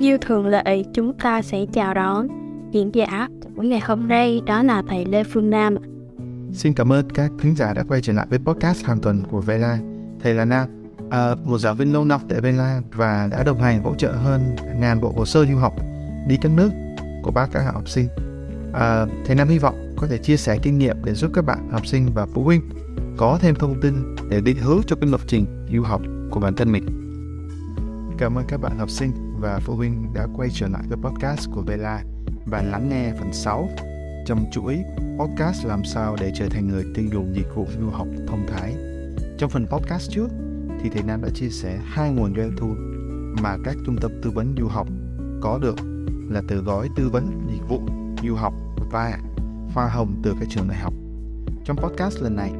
Như thường lệ, chúng ta sẽ chào đón diễn giả của ngày hôm nay đó là thầy Lê Phương Nam. Xin cảm ơn các khán giả đã quay trở lại với podcast hàng tuần của Vela. Thầy là Nam, à, một giáo viên lâu năm tại Vela và đã đồng hành hỗ trợ hơn ngàn bộ hồ sơ du học đi các nước của bác các học sinh. À, thầy Nam hy vọng có thể chia sẻ kinh nghiệm để giúp các bạn học sinh và phụ huynh có thêm thông tin để định hướng cho cái lập trình du học của bản thân mình. Cảm ơn các bạn học sinh và phụ huynh đã quay trở lại với podcast của Vela và lắng nghe phần 6 trong chuỗi podcast làm sao để trở thành người tiêu dùng dịch vụ du học thông thái. Trong phần podcast trước thì thầy Nam đã chia sẻ hai nguồn doanh thu mà các trung tâm tư vấn du học có được là từ gói tư vấn dịch vụ du học và hoa hồng từ các trường đại học. Trong podcast lần này,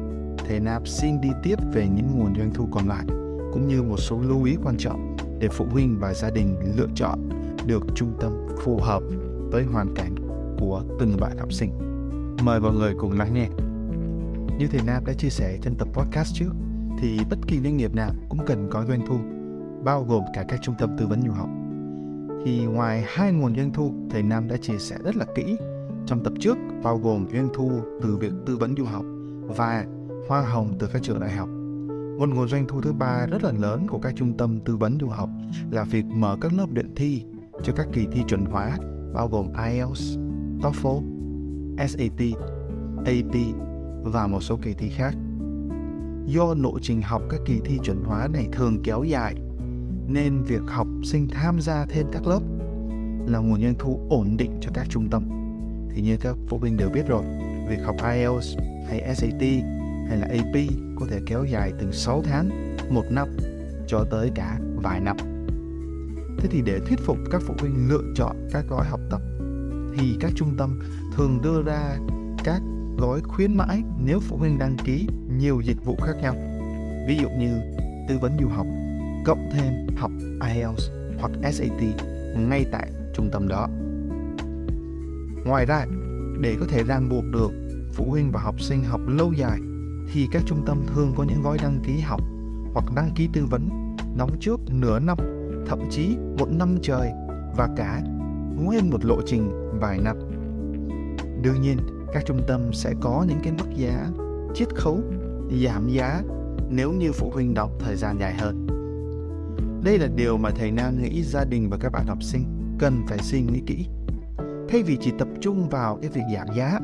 thầy Nam xin đi tiếp về những nguồn doanh thu còn lại cũng như một số lưu ý quan trọng để phụ huynh và gia đình lựa chọn được trung tâm phù hợp với hoàn cảnh của từng bạn học sinh. Mời mọi người cùng lắng nghe. Như thầy Nam đã chia sẻ trên tập podcast trước, thì bất kỳ doanh nghiệp nào cũng cần có doanh thu, bao gồm cả các trung tâm tư vấn du học. Thì ngoài hai nguồn doanh thu, thầy Nam đã chia sẻ rất là kỹ trong tập trước, bao gồm doanh thu từ việc tư vấn du học và hoa hồng từ các trường đại học một nguồn doanh thu thứ ba rất là lớn của các trung tâm tư vấn du học là việc mở các lớp luyện thi cho các kỳ thi chuẩn hóa bao gồm IELTS, TOEFL, SAT, AP và một số kỳ thi khác. Do lộ trình học các kỳ thi chuẩn hóa này thường kéo dài nên việc học sinh tham gia thêm các lớp là nguồn doanh thu ổn định cho các trung tâm. Thì như các phụ huynh đều biết rồi, việc học IELTS hay SAT hay là AP có thể kéo dài từ 6 tháng, một năm cho tới cả vài năm. Thế thì để thuyết phục các phụ huynh lựa chọn các gói học tập thì các trung tâm thường đưa ra các gói khuyến mãi nếu phụ huynh đăng ký nhiều dịch vụ khác nhau. Ví dụ như tư vấn du học, cộng thêm học IELTS hoặc SAT ngay tại trung tâm đó. Ngoài ra, để có thể ràng buộc được phụ huynh và học sinh học lâu dài thì các trung tâm thường có những gói đăng ký học hoặc đăng ký tư vấn đóng trước nửa năm, thậm chí một năm trời và cả nguyên một lộ trình vài năm. Đương nhiên, các trung tâm sẽ có những cái mức giá chiết khấu giảm giá nếu như phụ huynh đọc thời gian dài hơn. Đây là điều mà thầy Nam nghĩ gia đình và các bạn học sinh cần phải suy nghĩ kỹ. Thay vì chỉ tập trung vào cái việc giảm giá,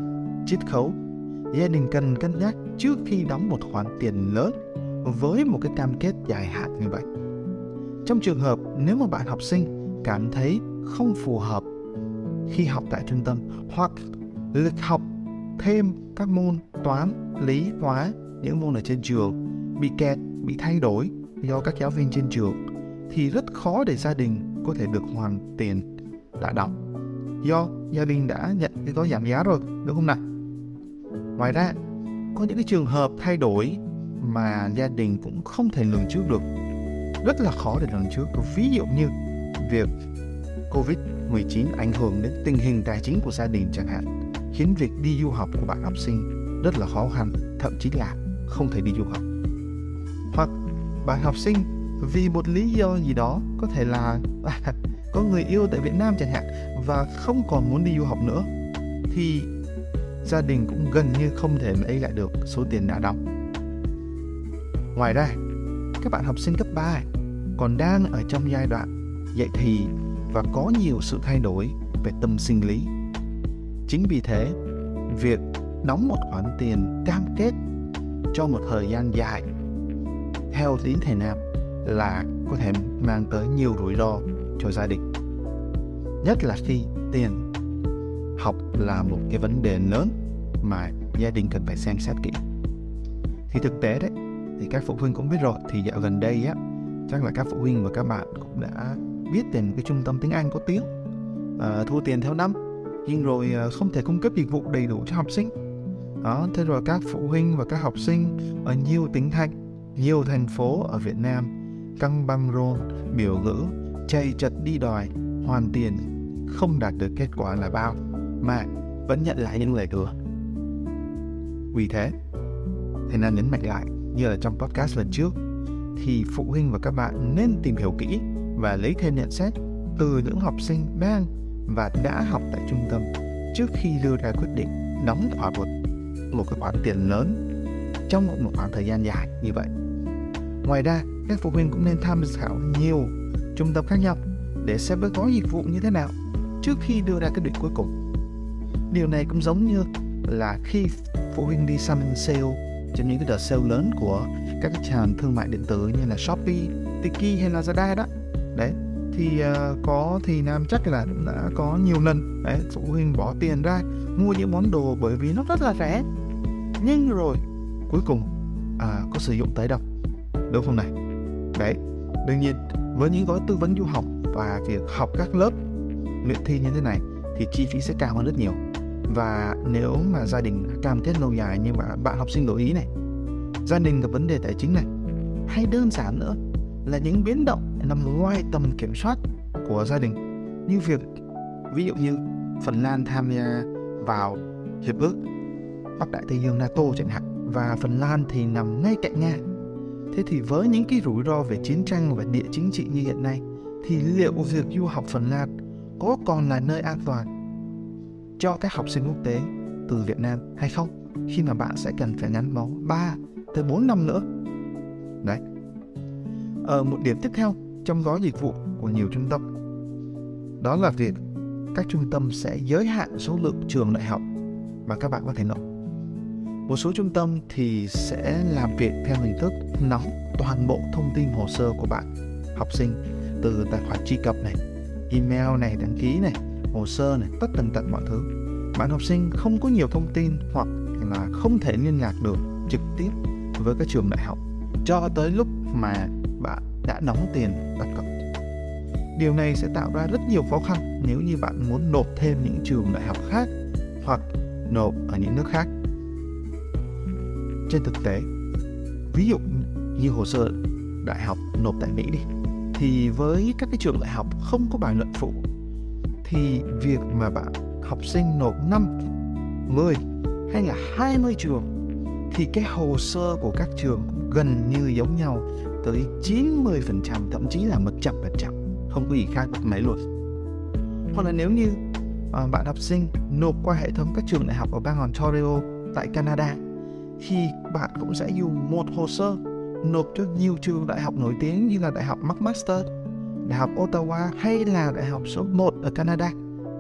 chiết khấu gia đình cần cân nhắc trước khi đóng một khoản tiền lớn với một cái cam kết dài hạn như vậy. Trong trường hợp nếu mà bạn học sinh cảm thấy không phù hợp khi học tại trung tâm hoặc lịch học thêm các môn toán, lý, hóa, những môn ở trên trường bị kẹt, bị thay đổi do các giáo viên trên trường thì rất khó để gia đình có thể được hoàn tiền đã đóng do gia đình đã nhận cái gói giảm giá rồi đúng không nào ngoài ra có những cái trường hợp thay đổi mà gia đình cũng không thể lường trước được. Rất là khó để lường trước. Ví dụ như việc covid 19 ảnh hưởng đến tình hình tài chính của gia đình chẳng hạn, khiến việc đi du học của bạn học sinh rất là khó khăn, thậm chí là không thể đi du học. Hoặc bạn học sinh vì một lý do gì đó, có thể là à, có người yêu tại Việt Nam chẳng hạn và không còn muốn đi du học nữa, thì gia đình cũng gần như không thể lấy lại được số tiền đã đóng. Ngoài ra, các bạn học sinh cấp 3 còn đang ở trong giai đoạn dạy thì và có nhiều sự thay đổi về tâm sinh lý. Chính vì thế, việc đóng một khoản tiền cam kết cho một thời gian dài theo tín thể nào là có thể mang tới nhiều rủi ro cho gia đình. Nhất là khi tiền học là một cái vấn đề lớn mà gia đình cần phải xem xét kỹ. Thì thực tế đấy thì các phụ huynh cũng biết rồi thì dạo gần đây á chắc là các phụ huynh và các bạn cũng đã biết đến cái trung tâm tiếng Anh có tiếng à, thu tiền theo năm nhưng rồi ờ, không thể cung cấp dịch vụ đầy đủ cho học sinh. Đó thế rồi các phụ huynh và các học sinh ở nhiều tỉnh thành nhiều thành phố ở Việt Nam căng băng rôn biểu ngữ chạy chật đi đòi hoàn tiền không đạt được kết quả là bao mà vẫn nhận lại những lời hứa vì thế thầy nam nhấn mạnh lại như là trong podcast lần trước thì phụ huynh và các bạn nên tìm hiểu kỹ và lấy thêm nhận xét từ những học sinh đang và đã học tại trung tâm trước khi đưa ra quyết định đóng thỏa một một cái khoản tiền lớn trong một khoảng thời gian dài như vậy. Ngoài ra, các phụ huynh cũng nên tham khảo nhiều trung tâm khác nhau để xem với gói dịch vụ như thế nào trước khi đưa ra quyết định cuối cùng. Điều này cũng giống như là khi phụ huynh đi săn sale trong những cái đợt sale lớn của các cái sàn thương mại điện tử như là Shopee, Tiki hay Lazada đó. Đấy, thì uh, có thì Nam chắc là đã có nhiều lần đấy, phụ huynh bỏ tiền ra mua những món đồ bởi vì nó rất là rẻ. Nhưng rồi cuối cùng à, có sử dụng tới đâu? Đúng không này? Đấy đương nhiên với những gói tư vấn du học và việc học các lớp luyện thi như thế này thì chi phí sẽ cao hơn rất nhiều và nếu mà gia đình cam kết lâu dài nhưng mà bạn học sinh đổi ý này, gia đình gặp vấn đề tài chính này, hay đơn giản nữa là những biến động nằm ngoài tầm kiểm soát của gia đình như việc, ví dụ như Phần Lan tham gia vào hiệp ước Bắc Đại Tây Dương NATO chẳng hạn, và Phần Lan thì nằm ngay cạnh Nga. Thế thì với những cái rủi ro về chiến tranh và địa chính trị như hiện nay, thì liệu việc du học Phần Lan có còn là nơi an toàn cho các học sinh quốc tế từ Việt Nam hay không khi mà bạn sẽ cần phải gắn bó 3 tới 4 năm nữa. Đấy. Ở một điểm tiếp theo trong gói dịch vụ của nhiều trung tâm đó là việc các trung tâm sẽ giới hạn số lượng trường đại học mà các bạn có thể nộp. Một số trung tâm thì sẽ làm việc theo hình thức nắm toàn bộ thông tin hồ sơ của bạn học sinh từ tài khoản truy cập này, email này, đăng ký này, hồ sơ này, tất tần tật mọi thứ. Bạn học sinh không có nhiều thông tin hoặc là không thể liên lạc được trực tiếp với các trường đại học cho tới lúc mà bạn đã đóng tiền đặt cọc. Điều này sẽ tạo ra rất nhiều khó khăn nếu như bạn muốn nộp thêm những trường đại học khác hoặc nộp ở những nước khác. Trên thực tế, ví dụ như hồ sơ đại học nộp tại Mỹ đi, thì với các cái trường đại học không có bài luận phụ thì việc mà bạn học sinh nộp 5, 10 hay là 20 trường thì cái hồ sơ của các trường gần như giống nhau tới 90% thậm chí là 100% không có gì khác biệt mấy luôn. Hoặc là nếu như à, bạn học sinh nộp qua hệ thống các trường đại học ở bang Ontario tại Canada thì bạn cũng sẽ dùng một hồ sơ nộp cho nhiều trường đại học nổi tiếng như là Đại học McMaster, Đại học Ottawa hay là Đại học số 1 ở Canada,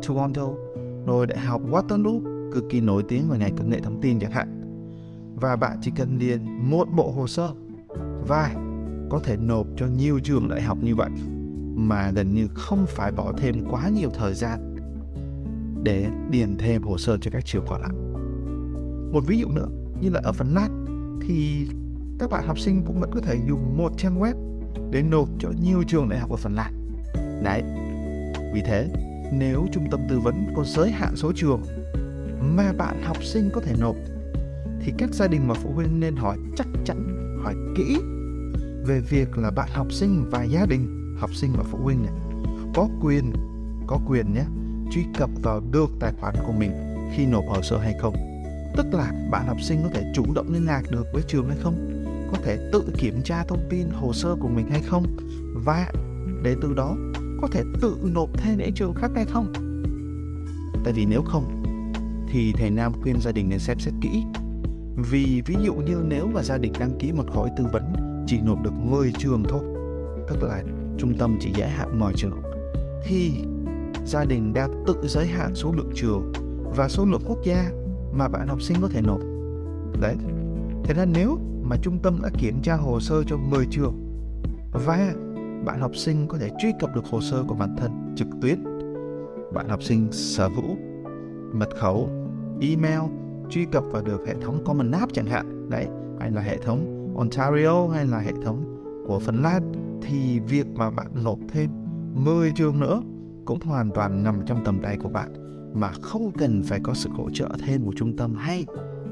Toronto, rồi Đại học Waterloo, cực kỳ nổi tiếng về ngành công nghệ thông tin chẳng hạn. Và bạn chỉ cần điền một bộ hồ sơ và có thể nộp cho nhiều trường đại học như vậy mà gần như không phải bỏ thêm quá nhiều thời gian để điền thêm hồ sơ cho các trường còn lại. Một ví dụ nữa như là ở Phần Lan thì các bạn học sinh cũng vẫn có thể dùng một trang web để nộp cho nhiều trường đại học ở Phần Lan. Đấy, vì thế nếu trung tâm tư vấn có giới hạn số trường mà bạn học sinh có thể nộp thì các gia đình và phụ huynh nên hỏi chắc chắn, hỏi kỹ về việc là bạn học sinh và gia đình, học sinh và phụ huynh này có quyền, có quyền nhé, truy cập vào được tài khoản của mình khi nộp hồ sơ hay không. Tức là bạn học sinh có thể chủ động liên lạc được với trường hay không, có thể tự kiểm tra thông tin hồ sơ của mình hay không và để từ đó có thể tự nộp thêm những trường khác hay không. Tại vì nếu không thì thầy Nam khuyên gia đình nên xem xét kỹ vì ví dụ như nếu mà gia đình đăng ký một gói tư vấn chỉ nộp được 10 trường thôi, tức là trung tâm chỉ giới hạn mọi trường, thì gia đình đang tự giới hạn số lượng trường và số lượng quốc gia mà bạn học sinh có thể nộp. Đấy. Thế nên nếu mà trung tâm đã kiểm tra hồ sơ cho 10 trường. Và bạn học sinh có thể truy cập được hồ sơ của bản thân trực tuyến, bạn học sinh sở hữu mật khẩu, email truy cập vào được hệ thống Common App chẳng hạn đấy hay là hệ thống Ontario hay là hệ thống của Phần Lan thì việc mà bạn nộp thêm 10 trường nữa cũng hoàn toàn nằm trong tầm tay của bạn mà không cần phải có sự hỗ trợ thêm của trung tâm hay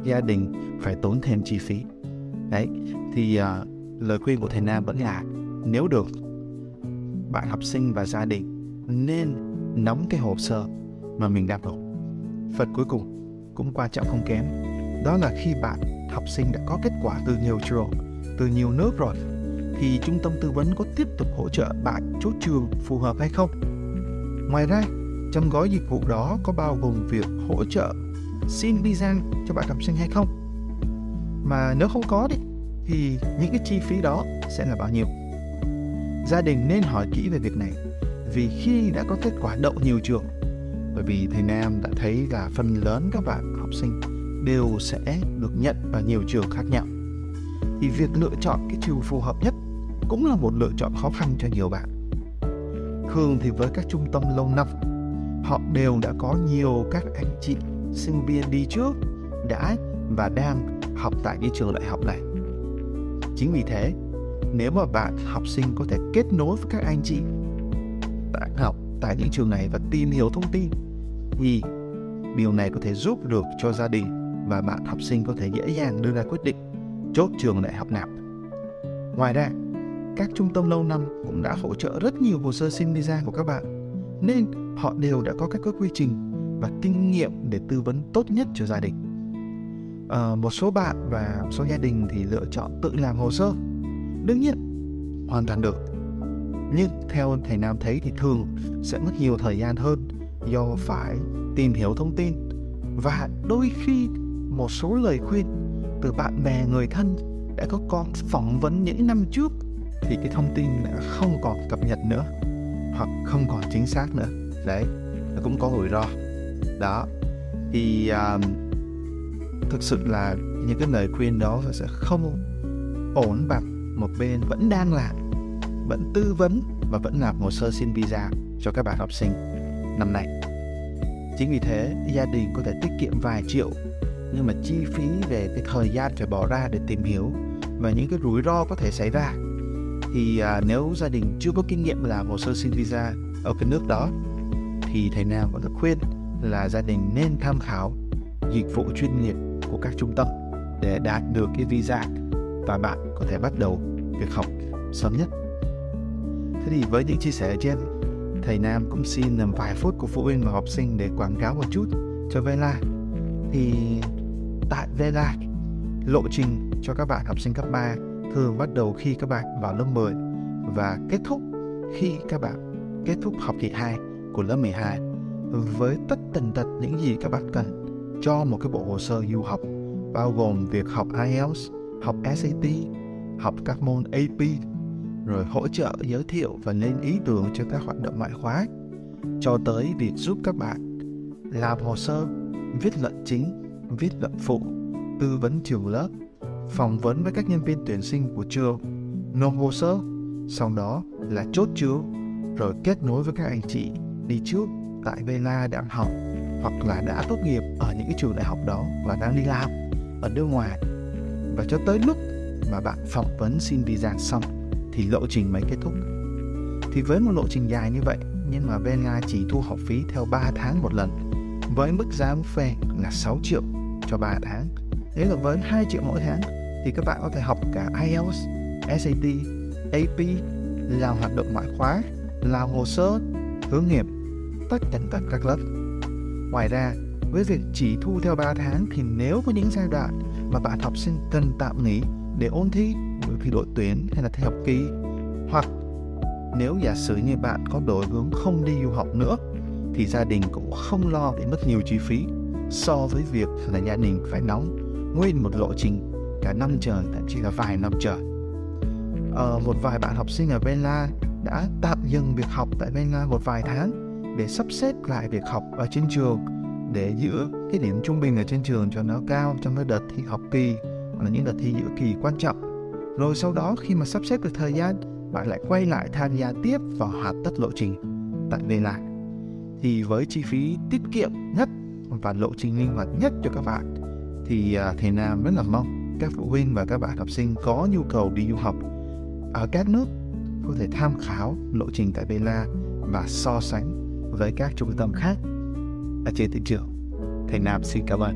gia đình phải tốn thêm chi phí đấy thì uh, lời khuyên của thầy Nam vẫn là nếu được bạn học sinh và gia đình nên nắm cái hồ sơ mà mình đang nộp phần cuối cùng cũng quan trọng không kém đó là khi bạn học sinh đã có kết quả từ nhiều trường từ nhiều nước rồi thì trung tâm tư vấn có tiếp tục hỗ trợ bạn chốt trường phù hợp hay không? Ngoài ra trong gói dịch vụ đó có bao gồm việc hỗ trợ xin visa cho bạn học sinh hay không? Mà nếu không có đấy thì những cái chi phí đó sẽ là bao nhiêu? Gia đình nên hỏi kỹ về việc này, vì khi đã có kết quả đậu nhiều trường, bởi vì thầy Nam đã thấy là phần lớn các bạn học sinh đều sẽ được nhận vào nhiều trường khác nhau. Thì việc lựa chọn cái trường phù hợp nhất cũng là một lựa chọn khó khăn cho nhiều bạn. Thường thì với các trung tâm lâu năm, họ đều đã có nhiều các anh chị, sinh viên đi trước, đã và đang học tại cái trường đại học này chính vì thế nếu mà bạn học sinh có thể kết nối với các anh chị đang học tại những trường này và tìm hiểu thông tin thì điều này có thể giúp được cho gia đình và bạn học sinh có thể dễ dàng đưa ra quyết định chốt trường đại học nào. Ngoài ra, các trung tâm lâu năm cũng đã hỗ trợ rất nhiều hồ sơ xin visa của các bạn nên họ đều đã có các quy trình và kinh nghiệm để tư vấn tốt nhất cho gia đình. À, một số bạn và một số gia đình thì lựa chọn tự làm hồ sơ. Đương nhiên, hoàn toàn được. Nhưng theo thầy Nam thấy thì thường sẽ mất nhiều thời gian hơn do phải tìm hiểu thông tin và đôi khi một số lời khuyên từ bạn bè người thân đã có con phỏng vấn những năm trước thì cái thông tin đã không còn cập nhật nữa hoặc không còn chính xác nữa đấy nó cũng có rủi ro đó thì um, thực sự là những cái lời khuyên đó sẽ không ổn bằng một bên vẫn đang làm vẫn tư vấn và vẫn làm hồ sơ xin visa cho các bạn học sinh năm nay. Chính vì thế gia đình có thể tiết kiệm vài triệu nhưng mà chi phí về cái thời gian phải bỏ ra để tìm hiểu và những cái rủi ro có thể xảy ra. Thì à, nếu gia đình chưa có kinh nghiệm làm hồ sơ xin visa ở cái nước đó thì thầy Nam vẫn khuyên là gia đình nên tham khảo dịch vụ chuyên nghiệp của các trung tâm để đạt được cái visa và bạn có thể bắt đầu việc học sớm nhất. Thế thì với những chia sẻ trên, thầy Nam cũng xin làm vài phút của phụ huynh và học sinh để quảng cáo một chút cho Vela. Thì tại Vela, lộ trình cho các bạn học sinh cấp 3 thường bắt đầu khi các bạn vào lớp 10 và kết thúc khi các bạn kết thúc học kỳ 2 của lớp 12 với tất tần tật những gì các bạn cần cho một cái bộ hồ sơ du học bao gồm việc học IELTS, học SAT, học các môn AP, rồi hỗ trợ giới thiệu và lên ý tưởng cho các hoạt động ngoại khóa, cho tới việc giúp các bạn làm hồ sơ, viết luận chính, viết luận phụ, tư vấn trường lớp, phỏng vấn với các nhân viên tuyển sinh của trường, nộp hồ sơ, sau đó là chốt trường, rồi kết nối với các anh chị đi trước tại Vela đang học hoặc là đã tốt nghiệp ở những cái trường đại học đó và đang đi làm ở nước ngoài. Và cho tới lúc mà bạn phỏng vấn xin visa xong thì lộ trình mới kết thúc. Thì với một lộ trình dài như vậy nhưng mà bên nga chỉ thu học phí theo 3 tháng một lần với mức giá buffet là 6 triệu cho 3 tháng. Đấy là với 2 triệu mỗi tháng thì các bạn có thể học cả IELTS, SAT, AP, làm hoạt động ngoại khóa, làm hồ sơ, hướng nghiệp, tất tần tật các lớp. Ngoài ra, với việc chỉ thu theo 3 tháng thì nếu có những giai đoạn mà bạn học sinh cần tạm nghỉ để ôn thi bởi vì đội tuyển hay là thi học kỳ hoặc nếu giả sử như bạn có đổi hướng không đi du học nữa thì gia đình cũng không lo để mất nhiều chi phí so với việc là gia đình phải đóng nguyên một lộ trình cả năm trời thậm chí là vài năm trời. Ờ, một vài bạn học sinh ở Vela đã tạm dừng việc học tại Vela một vài tháng để sắp xếp lại việc học ở trên trường, để giữ cái điểm trung bình ở trên trường cho nó cao trong cái đợt thi học kỳ hoặc là những đợt thi giữa kỳ quan trọng. Rồi sau đó khi mà sắp xếp được thời gian, bạn lại quay lại tham gia tiếp và hoàn tất lộ trình tại Vela thì với chi phí tiết kiệm nhất và lộ trình linh hoạt nhất cho các bạn, thì à, thầy Nam rất là mong các phụ huynh và các bạn học sinh có nhu cầu đi du học ở các nước có thể tham khảo lộ trình tại Bela và so sánh với các trung tâm khác ở trên thị trường. Thầy Nam xin cảm ơn.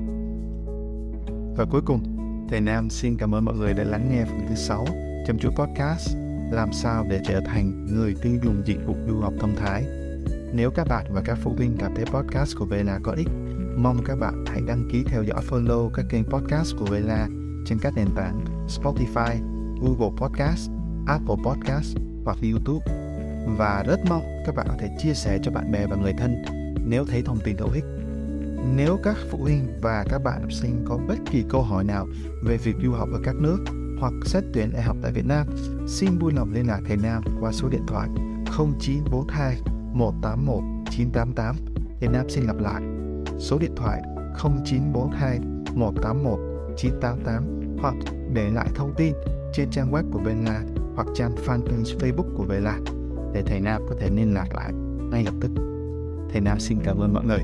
Và cuối cùng, Thầy Nam xin cảm ơn mọi người đã lắng nghe phần thứ 6 trong chuỗi podcast Làm sao để trở thành người tiêu dùng dịch vụ du học thông thái. Nếu các bạn và các phụ huynh cảm thấy podcast của Vela có ích, mong các bạn hãy đăng ký theo dõi follow các kênh podcast của Vela trên các nền tảng Spotify, Google Podcast, Apple Podcast hoặc YouTube. Và rất mong các bạn có thể chia sẻ cho bạn bè và người thân nếu thấy thông tin hữu ích. Nếu các phụ huynh và các bạn học sinh có bất kỳ câu hỏi nào về việc du học ở các nước hoặc xét tuyển đại học tại Việt Nam, xin vui lòng liên lạc thầy Nam qua số điện thoại 0942 181 988. Thầy Nam xin lặp lại số điện thoại 0942 181 988 hoặc để lại thông tin trên trang web của bên Vela hoặc trang fanpage Facebook của Vela để thầy Nam có thể liên lạc lại ngay lập tức. Thầy Nam xin cảm ơn mọi người.